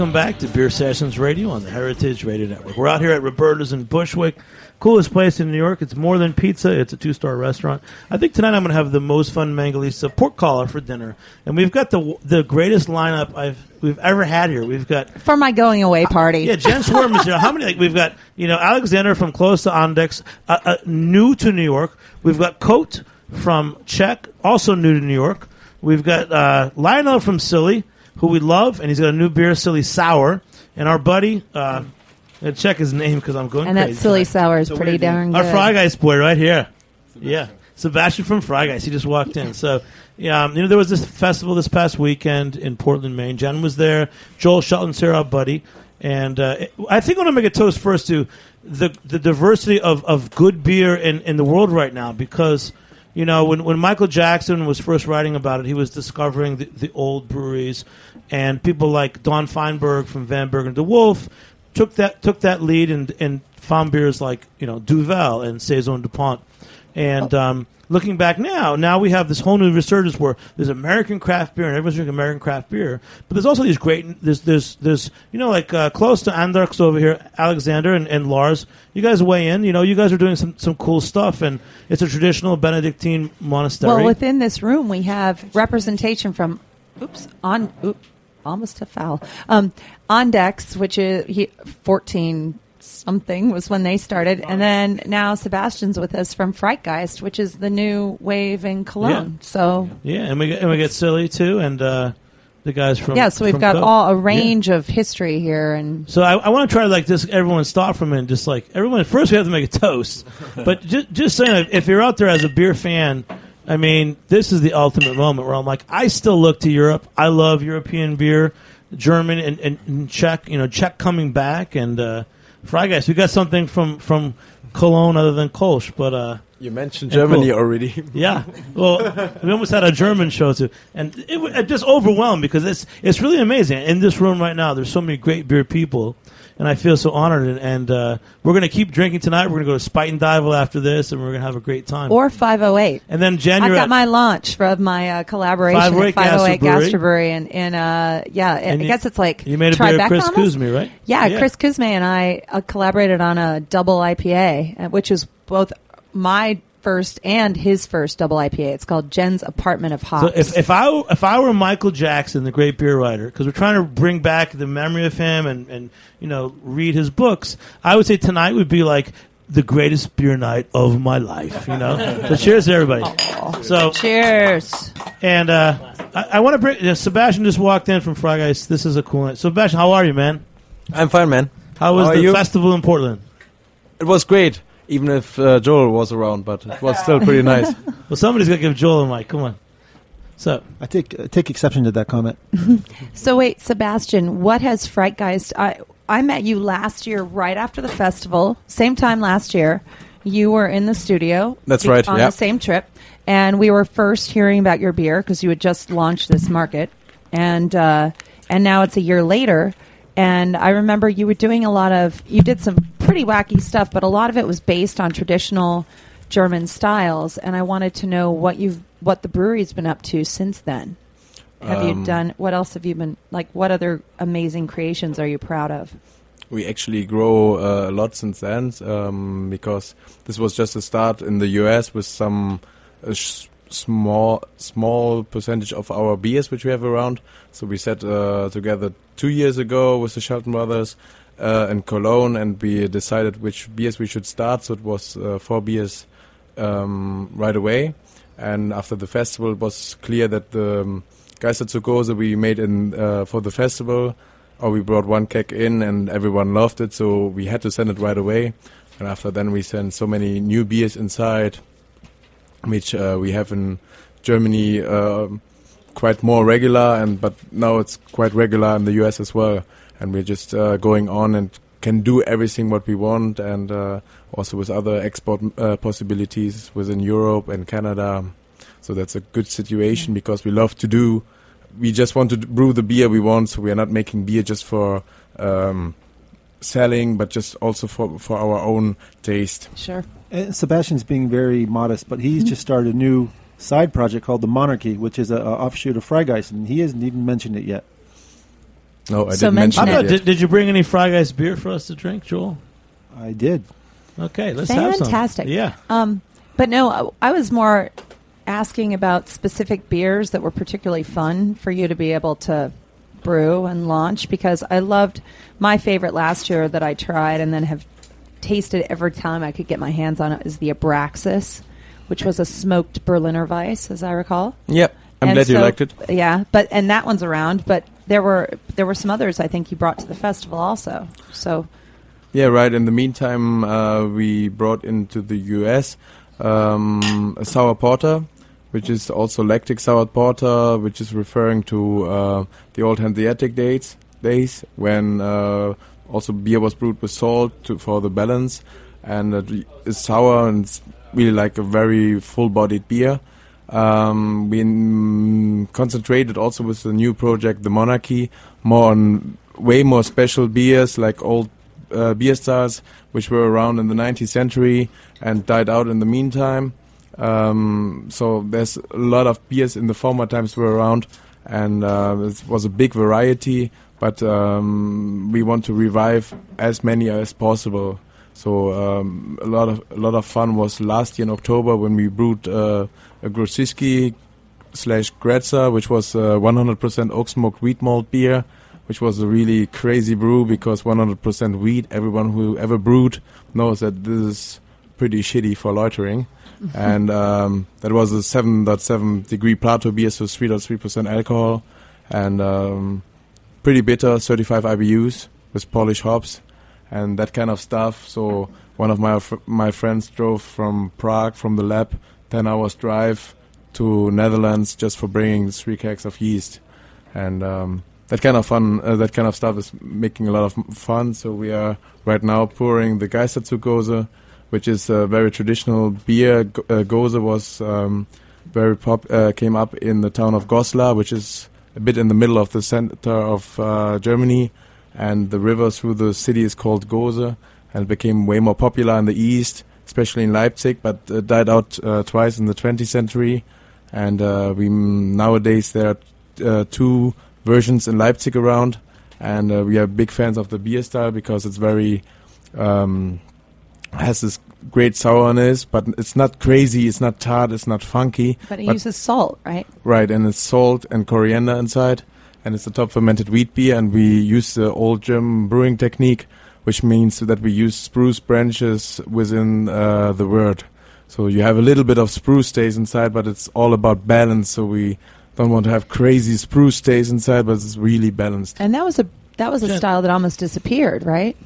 welcome back to Beer Sessions Radio on the Heritage Radio Network. We're out here at Roberta's in Bushwick. Coolest place in New York. It's more than pizza. It's a two-star restaurant. I think tonight I'm going to have the most fun Mangalitsa pork collar for dinner. And we've got the the greatest lineup I've we've ever had here. We've got for my going away party. yeah, Jen Swarm is here. How many? Like, we've got you know Alexander from Kloster Andechs, uh, uh, new to New York. We've got Kout from Czech, also new to New York. We've got uh, Lionel from Silly, who we love, and he's got a new beer, Silly Sour. And our buddy, uh, I'm check his name because I'm going and that crazy. silly sour is It's a pretty weird name. darn Our. Fry Guys boy right here. Yeah. Sebastian from Freigeist. He just walked in. So, yeah, um, you know, there was this festival this past weekend in Portland, Maine. Jen was there. Joel Shelton's here, our buddy. And uh, it- I think I want to make a toast first to the the diversity of, of good beer in, in the world right now because, you know, when, when Michael Jackson was first writing about it, he was discovering the, the old breweries. And people like Don Feinberg from Vanberg & DeWulf took that took that lead and and found beers like you know Duvel and Saison Dupont. And um, looking back now, now we have this whole new resurgence where there's American craft beer and everyone's drinking American craft beer. But there's also these great there's there's there's you know like uh, Kloster Andechs over here, Alexander and, and Lars. You guys weigh in. You know you guys are doing some some cool stuff, and it's a traditional Benedictine monastery. Well, within this room, we have representation from, oops, on, oop, almost a foul. Um, Andechs, which is he, 14 something was when they started. And then now Sebastian's with us from Freigeist, which is the new wave in Cologne. So, yeah, and we get, and we get silly too, and uh, the guys from yeah, so we've got Kout. all a Yeah. range of history here. And So I, I want to try to like just everyone stop for a minute, just like everyone. First, we have to make a toast, but just just saying, if you're out there as a beer fan, I mean, this is the ultimate moment where I'm like, I still look to Europe. I love European beer, German and, and, and Czech. You know, Czech coming back, and uh, Freigeist, we got something from from Cologne other than Kolsch, but uh, You mentioned Germany cool. already. *laughs* Yeah, well, we almost had a German show too, and it, it just overwhelmed because it's it's really amazing. In this room right now, there's so many great beer people, and I feel so honored. And, and uh, we're gonna keep drinking tonight. We're gonna go to Spuyten Duyvil after this, and we're gonna have a great time. or 508. and then January. I've January. got my launch from my uh, collaboration 508 at 508 Gastro Brewery, and uh, yeah, And I you- guess it's like you made a beer Chris Cuzme, right? Yeah, Yeah. Chris Cuzme and I uh, collaborated on a double IPA, uh, which is both my first and his first double IPA. It's called Jen's Apartment of So Hops. if, if I if I were Michael Jackson, the great beer writer, because we're trying to bring back the memory of him and, and you know read his books, I would say tonight would be like the greatest beer night of my life. You know, *laughs* so cheers to everybody. So cheers. And uh, I, I want to bring uh, Sebastian just walked in from Freigeist. This is a cool night. Sebastian, how are you, man? I'm fine, man. How was How the you? festival in Portland? It was great, even if uh, Joel was around, but it was still pretty *laughs* nice. Well, somebody's got to give Joel a mic. Come on. So I take uh, take exception to that comment. *laughs* So wait, Sebastian, what has Freigeist? I I met you last year, right after the festival, same time last year, you were in the studio. That's right, On yeah. the same trip, and we were first hearing about your beer because you had just launched this market, and uh, and now it's a year later. And I remember you were doing a lot of you did some pretty wacky stuff, but a lot of it was based on traditional German styles. And I wanted to know what you've what the brewery's been up to since then. Have you Um, done what else have you been like? What other amazing creations are you proud of? We actually grow uh, a lot since then um, because this was just a start in the US with some uh, sh- small small percentage of our beers which we have around. So we sat uh, together two years ago with the Shelton brothers uh, in Cologne, and we decided which beers we should start. So it was uh, four beers um, right away. And after the festival, it was clear that the um, Geister we made in uh, for the festival, or we brought one keg in, and everyone loved it. So we had to send it right away. And after then, we sent so many new beers inside, which uh, we have in Germany uh, quite more regular, and but now it's quite regular in the US as well. And we're just uh, going on and can do everything what we want, and uh, also with other export uh, possibilities within Europe and Canada. So that's a good situation because we love to do. We just want to d- brew the beer we want, so we are not making beer just for um, selling, but just also for for our own taste. Sure. And Sebastian's being very modest, but he's just started a new side project called the Monarchy, which is a, a offshoot of Freigeist, and he hasn't even mentioned it yet. No, I So didn't mention mention How it did, did you bring any Freigeist beer for us to drink, Joel? I did. Okay, let's have some. Fantastic. Yeah. Um, but no, I I was more asking about specific beers that were particularly fun for you to be able to brew and launch because I loved my favorite last year that I tried and then have tasted every time I could get my hands on it is the Abraxas, which was a smoked Berliner Weiss, as I recall. Yep, I'm And glad you liked it. Yeah, but and that one's around, but there were there were some others I think you brought to the festival also. So Yeah, right. In the meantime, uh, we brought into the US um, a sour porter, which is also lactic sour porter, which is referring to uh, the old Hanseatic days, days when uh, also beer was brewed with salt to, for the balance, and it is sour and it's really like a very full-bodied beer. Um, we concentrated also with the new project, the Monarchy, more on way more special beers like old uh, beer stars, which were around in the 19th century and died out in the meantime. Um, so there's a lot of beers in the former times were around, and uh, it was a big variety. But um, we want to revive as many as possible. So um, a lot of a lot of fun was last year in October when we brewed uh, a Grodziskie slash Grätzer, which was uh, 100% oak smoked wheat malt beer, which was a really crazy brew because 100% wheat. Everyone who ever brewed knows that this is pretty shitty for lautering. *laughs* and um, that was a 7.7 degree Plato beer, so 3.3% alcohol, and um, pretty bitter, 35 IBUs with Polish hops and that kind of stuff. So one of my my friends drove from Prague from the lab, 10 hours drive to Netherlands just for bringing three kegs of yeast, and um, that kind of fun, uh, that kind of stuff is making a lot of fun. So we are right now pouring the Geisterzug Gose, which is a very traditional beer. G- uh, Gose was um, very pop, uh, came up in the town of Goslar, which is a bit in the middle of the center of uh, Germany, and the river through the city is called Gose, and became way more popular in the east, especially in Leipzig, but uh, died out uh, twice in the 20th century. And uh, we nowadays there are uh, two versions in Leipzig around, and uh, we are big fans of the beer style because it's very um, has this great sourness, but it's not crazy, it's not tart, it's not funky. but it uses salt, right? Right, and it's salt and coriander inside, and it's a top fermented wheat beer, and we use the old German brewing technique, which means that we use spruce branches within uh, the wort. So you have a little bit of spruce stays inside, but it's all about balance. So we don't want to have crazy spruce stays inside, but it's really balanced. And that was a that was a Yeah. style that almost disappeared, right?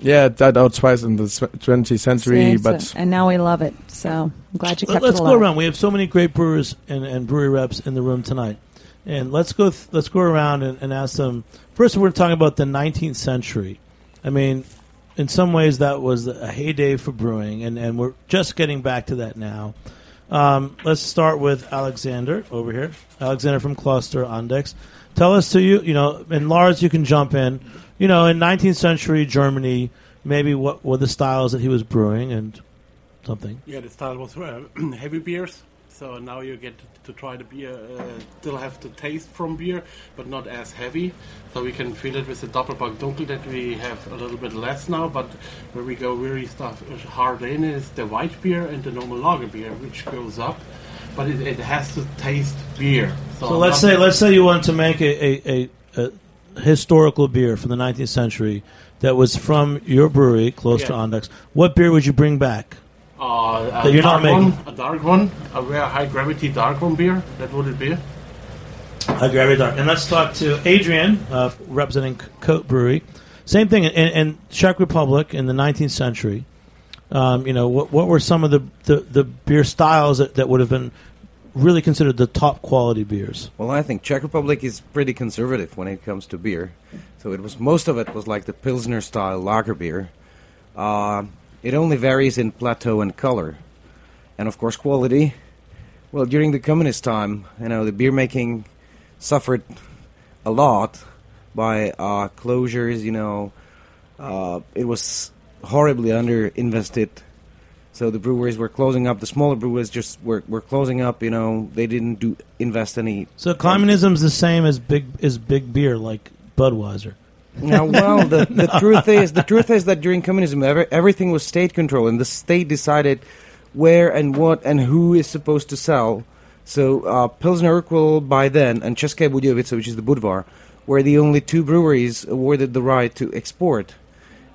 Yeah, it died out twice in the 20th century, See, but so- and now we love it. So I'm glad you kept Let's it go around. We have so many great brewers and, and brewery reps in the room tonight, and let's go. Th- let's go around and, and ask them. First, we're talking about the 19th century. I mean, in some ways, that was a heyday for brewing, and, and we're just getting back to that now. Um, let's start with Alexander over here. Alexander from Kloster Andechs. Tell us to you, you know, and Lars, you can jump in. You know, in 19th century Germany, maybe what were the styles that he was brewing and something. Yeah, the style was uh, *clears throat* heavy beers. So now you get to try the beer, uh, still have the taste from beer, but not as heavy. So we can feel it with the Doppelbock Dunkel that we have a little bit less now. But where we go really stuff hard in is the white beer and the normal lager beer, which goes up. But it, it has to taste beer. So let's say let's say you want to make a, a, a, a historical beer from the 19th century that was from your brewery close to. Andechs. What beer would you bring back? Uh, a That you're not dark making. one, a dark one, a very high gravity dark one beer. That would it be? I grab it dark. And let's talk to Adrian, uh, representing C- Kout Brewery. Same thing in, in Czech Republic in the 19th century. Um, you know, what, what were some of the, the, the beer styles that, that would have been really considered the top quality beers? Well, I think Czech Republic is pretty conservative when it comes to beer. So it was most of it was like the Pilsner style lager beer. Uh, it only varies in Plato and color, and of course quality. Well, during the communist time, you know, the beer making suffered a lot by uh, closures. You know, uh, it was horribly underinvested. So the breweries were closing up. The smaller breweries just were, were closing up. You know, they didn't do invest any So communism's the same as big as big beer, like Budweiser. Yeah, *laughs* well, the, the truth is the truth is that during communism, every, everything was state control, and the state decided where and what and who is supposed to sell. So uh, Pilsner Urquell by then and České Budějovice, which is the Budvar, were the only two breweries awarded the right to export,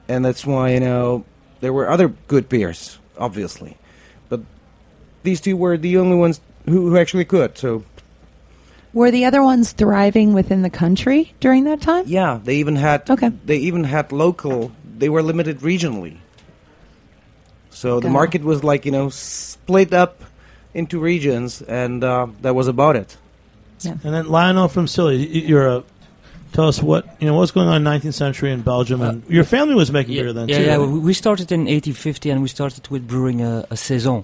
and that's why you know there were other good beers, obviously, but these two were the only ones who, who actually could. So Were the other ones thriving within the country during that time? Yeah, they even had okay. They even had local. They were limited regionally. So the market was like you know split up into regions, and uh, that was about it. And then Lionel from Silly, you're a. Tell us what you know. What's going on in 19th century in Belgium, and your family was making beer then yeah, too. yeah. right? we- We started in 1850 and we started with brewing a, a saison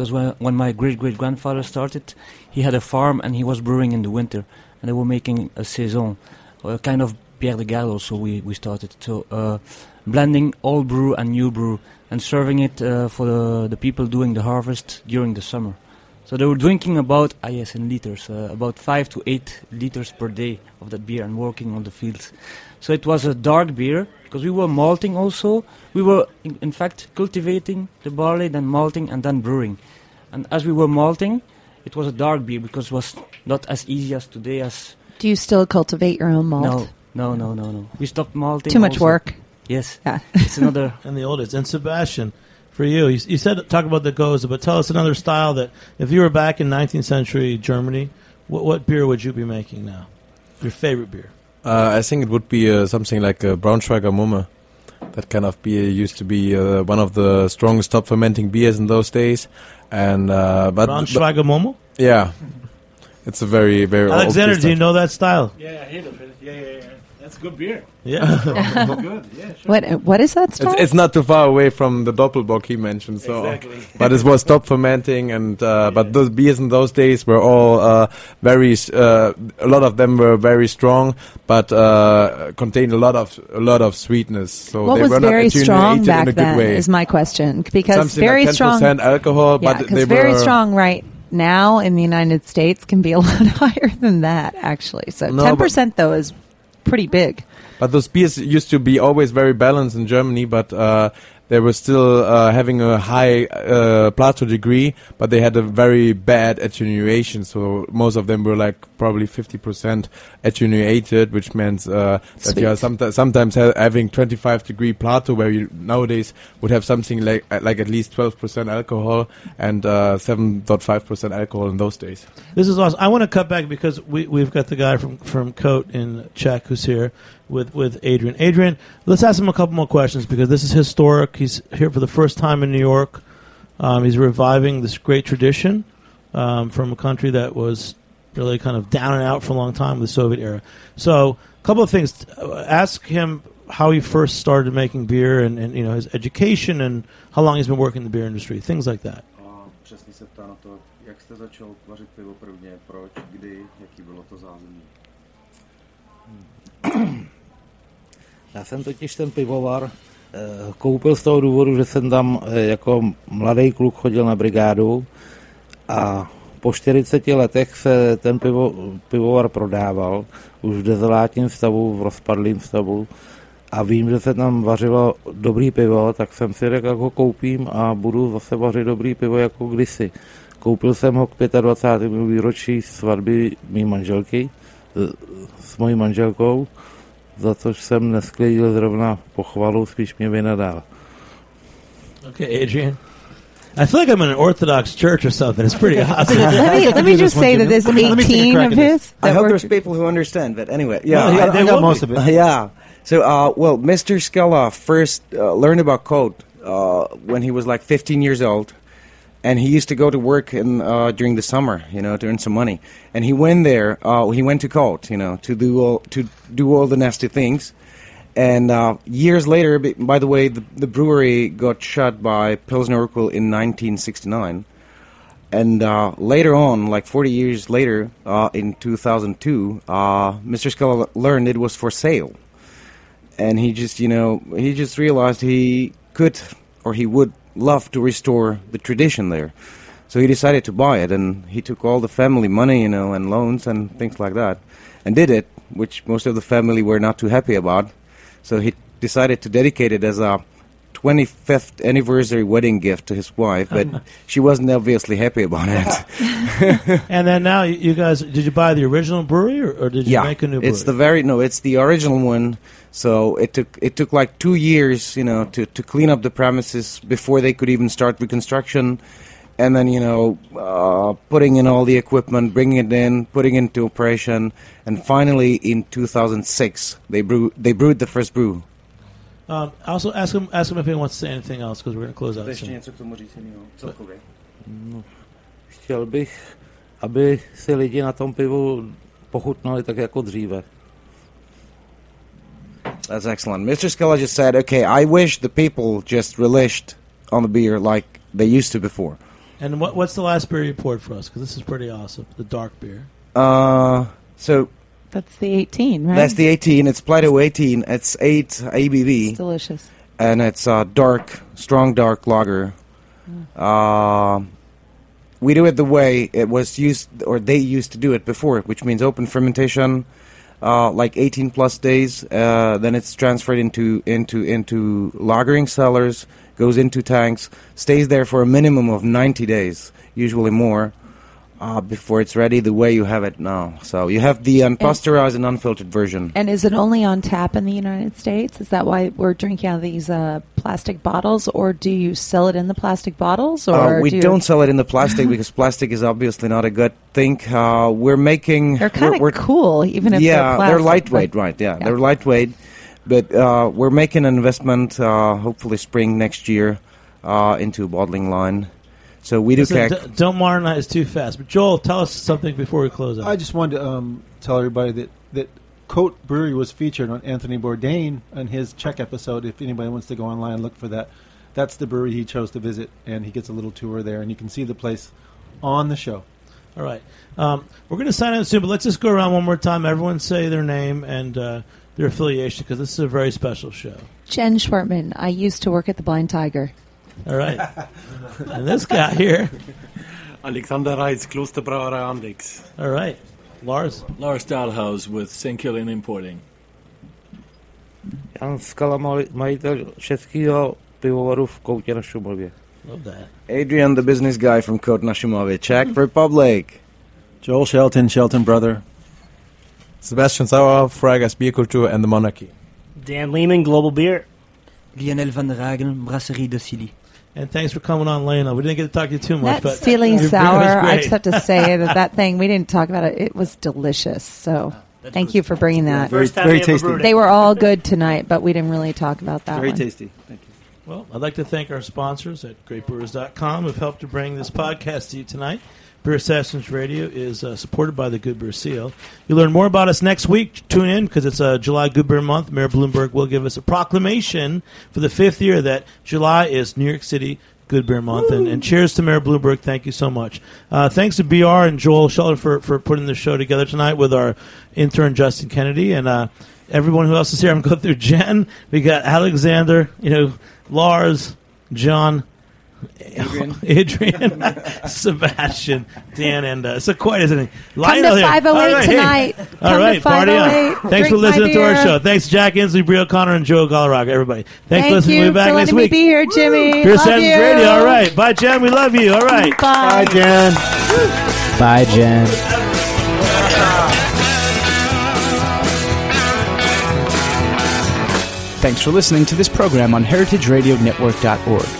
because when, when my great great grandfather started, he had a farm and he was brewing in the winter, and they were making a saison, a kind of bière de Gallo. So we we started so uh, blending old brew and new brew and serving it uh, for the the people doing the harvest during the summer. So they were drinking about, ah yes, in liters, uh, about five to eight liters per day of that beer and working on the fields. So it was a dark beer because we were malting also. We were, in, in fact, cultivating the barley, then malting, and then brewing. And as we were malting, it was a dark beer because it was not as easy as today as. Do you still cultivate your own malt? No, no, no, no, no. We stopped malting. Too much also. work. Yes. Yeah. it's another. *laughs* and the oldest. And Sebastian, for you, you, you said talk about the Gose, but tell us another style that if you were back in 19th century Germany, what, what beer would you be making now? Your favorite beer? Uh, I think it would be uh, something like a Braunschweiger Mumme. That kind of beer used to be uh, one of the strongest top fermenting beers in those days. And uh, but Braunschweiger Mumme? Yeah, it's a very very Alexander, beer do you know that style? Yeah, I heard of it. Yeah, yeah, yeah. That's good beer. Yeah. good. *laughs* Yeah, sure. What what is that style? It's, it's not too far away from the Doppelbock he mentioned, so Exactly. *laughs* but it was top fermenting, and uh, but those beers in those days were all uh, very. Uh, a lot of them were very strong, but uh, contained a lot of a lot of sweetness. So what they was were not very strong back in a good then? way. Is my question because Something very like 10% strong alcohol, Yeah, but 'cause they very were strong right now in the United States can be a *laughs* lot higher than that actually. So No, ten percent though is pretty big. But those beers used to be always very balanced in Germany, but uh, they were still uh, having a high uh, Plato degree, but they had a very bad attenuation. So most of them were like probably 50% attenuated, which means uh, that you are someti- sometimes ha- having 25 degree Plato, where you nowadays would have something like uh, like at least 12% alcohol and uh, 7.5% alcohol in those days. This is awesome. I want to cut back because we we've got the guy from from Coat in Czech who's here with with Adrian. Adrian, let's ask him a couple more questions because this is historic. He's here for the first time in New York. Um, he's reviving this great tradition um, from a country that was really kind of down and out for a long time, with the Soviet era. So, a couple of things. Ask him how he first started making beer and, and you know his education and how long he's been working in the beer industry, things like that. A přesně se ptá na to, jak jste začal vařit pivo prvně, proč, kdy, jaký bylo to zázemí. *clears throat* Já jsem totiž ten pivovar eh, koupil z toho důvodu, že jsem tam eh, jako mladý kluk chodil na brigádu a po 40 letech se ten pivo, pivovar prodával, už v dezolátním stavu, v rozpadlém stavu a vím, že se tam vařilo dobrý pivo, tak jsem si řekl, jak ho koupím a budu zase vařit dobrý pivo jako kdysi. Koupil jsem ho k 25. výročí svatby mý manželky s- s mojí manželkou, za což jsem nesklidil zrovna pochvalu, spíš mě vynadal. Okay, Adrian. I feel like I'm in an Orthodox church or something. It's pretty awesome. Let me *laughs* let me just say that this 18 of his. I hope there's people who understand, but anyway, yeah, Well, yeah, I, they I got most be. of it. yeah. So, uh, well, Mr. Skala first uh, learned about Kout uh, when he was like 15 years old, and he used to go to work in uh, during the summer, you know, to earn some money. And he went there. Uh, he went to Kout, you know, to do all to do all the nasty things. And uh, years later, by the way, the, the brewery got shut by Pilsner Urquell in 1969. And uh, later on, like 40 years later, uh, in 2002, uh, Mr. Skala learned it was for sale. And he just, you know, he just realized he could or he would love to restore the tradition there. So he decided to buy it, and he took all the family money, you know, and loans and things like that, and did it, which most of the family were not too happy about. So he decided to dedicate it as a 25th anniversary wedding gift to his wife, but *laughs* she wasn't obviously happy about it. *laughs* *laughs* and then now you- guys, did you buy the original brewery or, or did you yeah, make a new brewery? it's the very no, it's the original one. So it took it took like two years, you know, to to clean up the premises before they could even start reconstruction, and then you know, uh, putting in all the equipment, bringing it in, putting it into operation, and finally in 2006 they brew they brewed the first brew. Um, also, ask him ask him if he wants to say anything else because we're going to close out soon. něco k tomu říct jiného, celkově. No, chtěl bych, aby si lidi na tom pivu pochutnali tak jako dříve. That's excellent. Mr. Skala just said, okay, I wish the people just relished on the beer like they used to before. And what, what's the last beer you poured for us? Because this is pretty awesome. The dark beer. Uh, so That's the 18, right? that's the 18. It's Plato 18. It's 8 ABV. It's delicious. And it's a dark, strong dark lager. Uh, we do it the way it was used, or they used to do it before, which means open fermentation, uh, like 18 plus days. Uh, then it's transferred into into into lagering cellars, goes into tanks, stays there for a minimum of 90 days, usually more, uh, before it's ready the way you have it now. So you have the unpasteurized and unfiltered version. And is it only on tap in the United States? Is that why we're drinking out of these uh, plastic bottles, or do you sell it in the plastic bottles? Or Uh, we do don't sell it in the plastic *laughs* because plastic is obviously not a good thing. Uh, we're making. They're kind we're- of we're- cool, even if yeah, they're plastic. lightweight, but- right? Yeah, they're lightweight, but uh, we're making an investment. Uh, hopefully, spring next year uh, into a bottling line. So we do Listen, keg. d- don't modernize too fast. But Joel, tell us something before we close out. I just wanted to um, tell everybody that that Kout Brewery was featured on Anthony Bourdain on his Czech episode. If anybody wants to go online and look for that, that's the brewery he chose to visit, and he gets a little tour there, and you can see the place on the show. All right. Um, we're going to sign out soon, but let's just go around one more time. Everyone say their name and uh, their affiliation because this is a very special show. Jen Schwertman. I used to work at the Blind Tiger. All right. and this guy here. Alexander Reiss, Klosterbrauerei Andechs. All right. Lars. Lars Dahlhaus with St. Killian Importing. Jan Skala, maj- majitel českého pivovaru v Koutě na Šumavě. Love that. Adrian, the business guy from Kout na Sumave, Czech Republic. Joel Shelton, Shelton brother. Sebastian Sauer, Freigeist Bierkultur, and the Monarchy. Dan Lehman, Global Beer. Lionel Van De Haegen, Brasserie de Silly. And thanks for coming on, Lena. We didn't get to talk to you too much, That but silly your beer sour. I just have to say that *laughs* that thing we didn't talk about it. It was delicious. So thank you for bringing that. Very- First time very tasty. They were all good tonight, but we didn't really talk about that. Very one. tasty. Thank you. Well, I'd like to thank our sponsors at greatbrewers.com who've helped to bring this podcast to you tonight. Beer Sessions Radio is uh, supported by the Good Beer Seal. You'll learn more about us next week. Tune in because it's uh, July Good Beer Month. Mayor Bloomberg will give us a proclamation for the fifth year that July is New York City Good Beer Month. And, and cheers to Mayor Bloomberg. Thank you so much. Uh, thanks to BR and Joel Scheller for, for putting the show together tonight with our intern Justin Kennedy and uh, everyone who else is here. I'm going through Jen. We got Alexander, you know, Lars, John. Adrian. *laughs* Adrian, *laughs* Sebastian, Dan, and uh, so quite isn't it? Come to here. 508 All right, hey. tonight. All Come to party on. 508. Thanks Drink for my listening to our beer. show. Thanks, Jack Inslee, Brio Connor, and Joe Galarraga. Everybody, thanks Thank for listening. We'll be back for next letting me week. be here, Jimmy. Beer Love Sessions you. Radio. All right, bye, Jen. We love you. All right, Bye. Bye, Jen. Bye, Jen. Thanks for listening to this program on heritageradionetwork.org.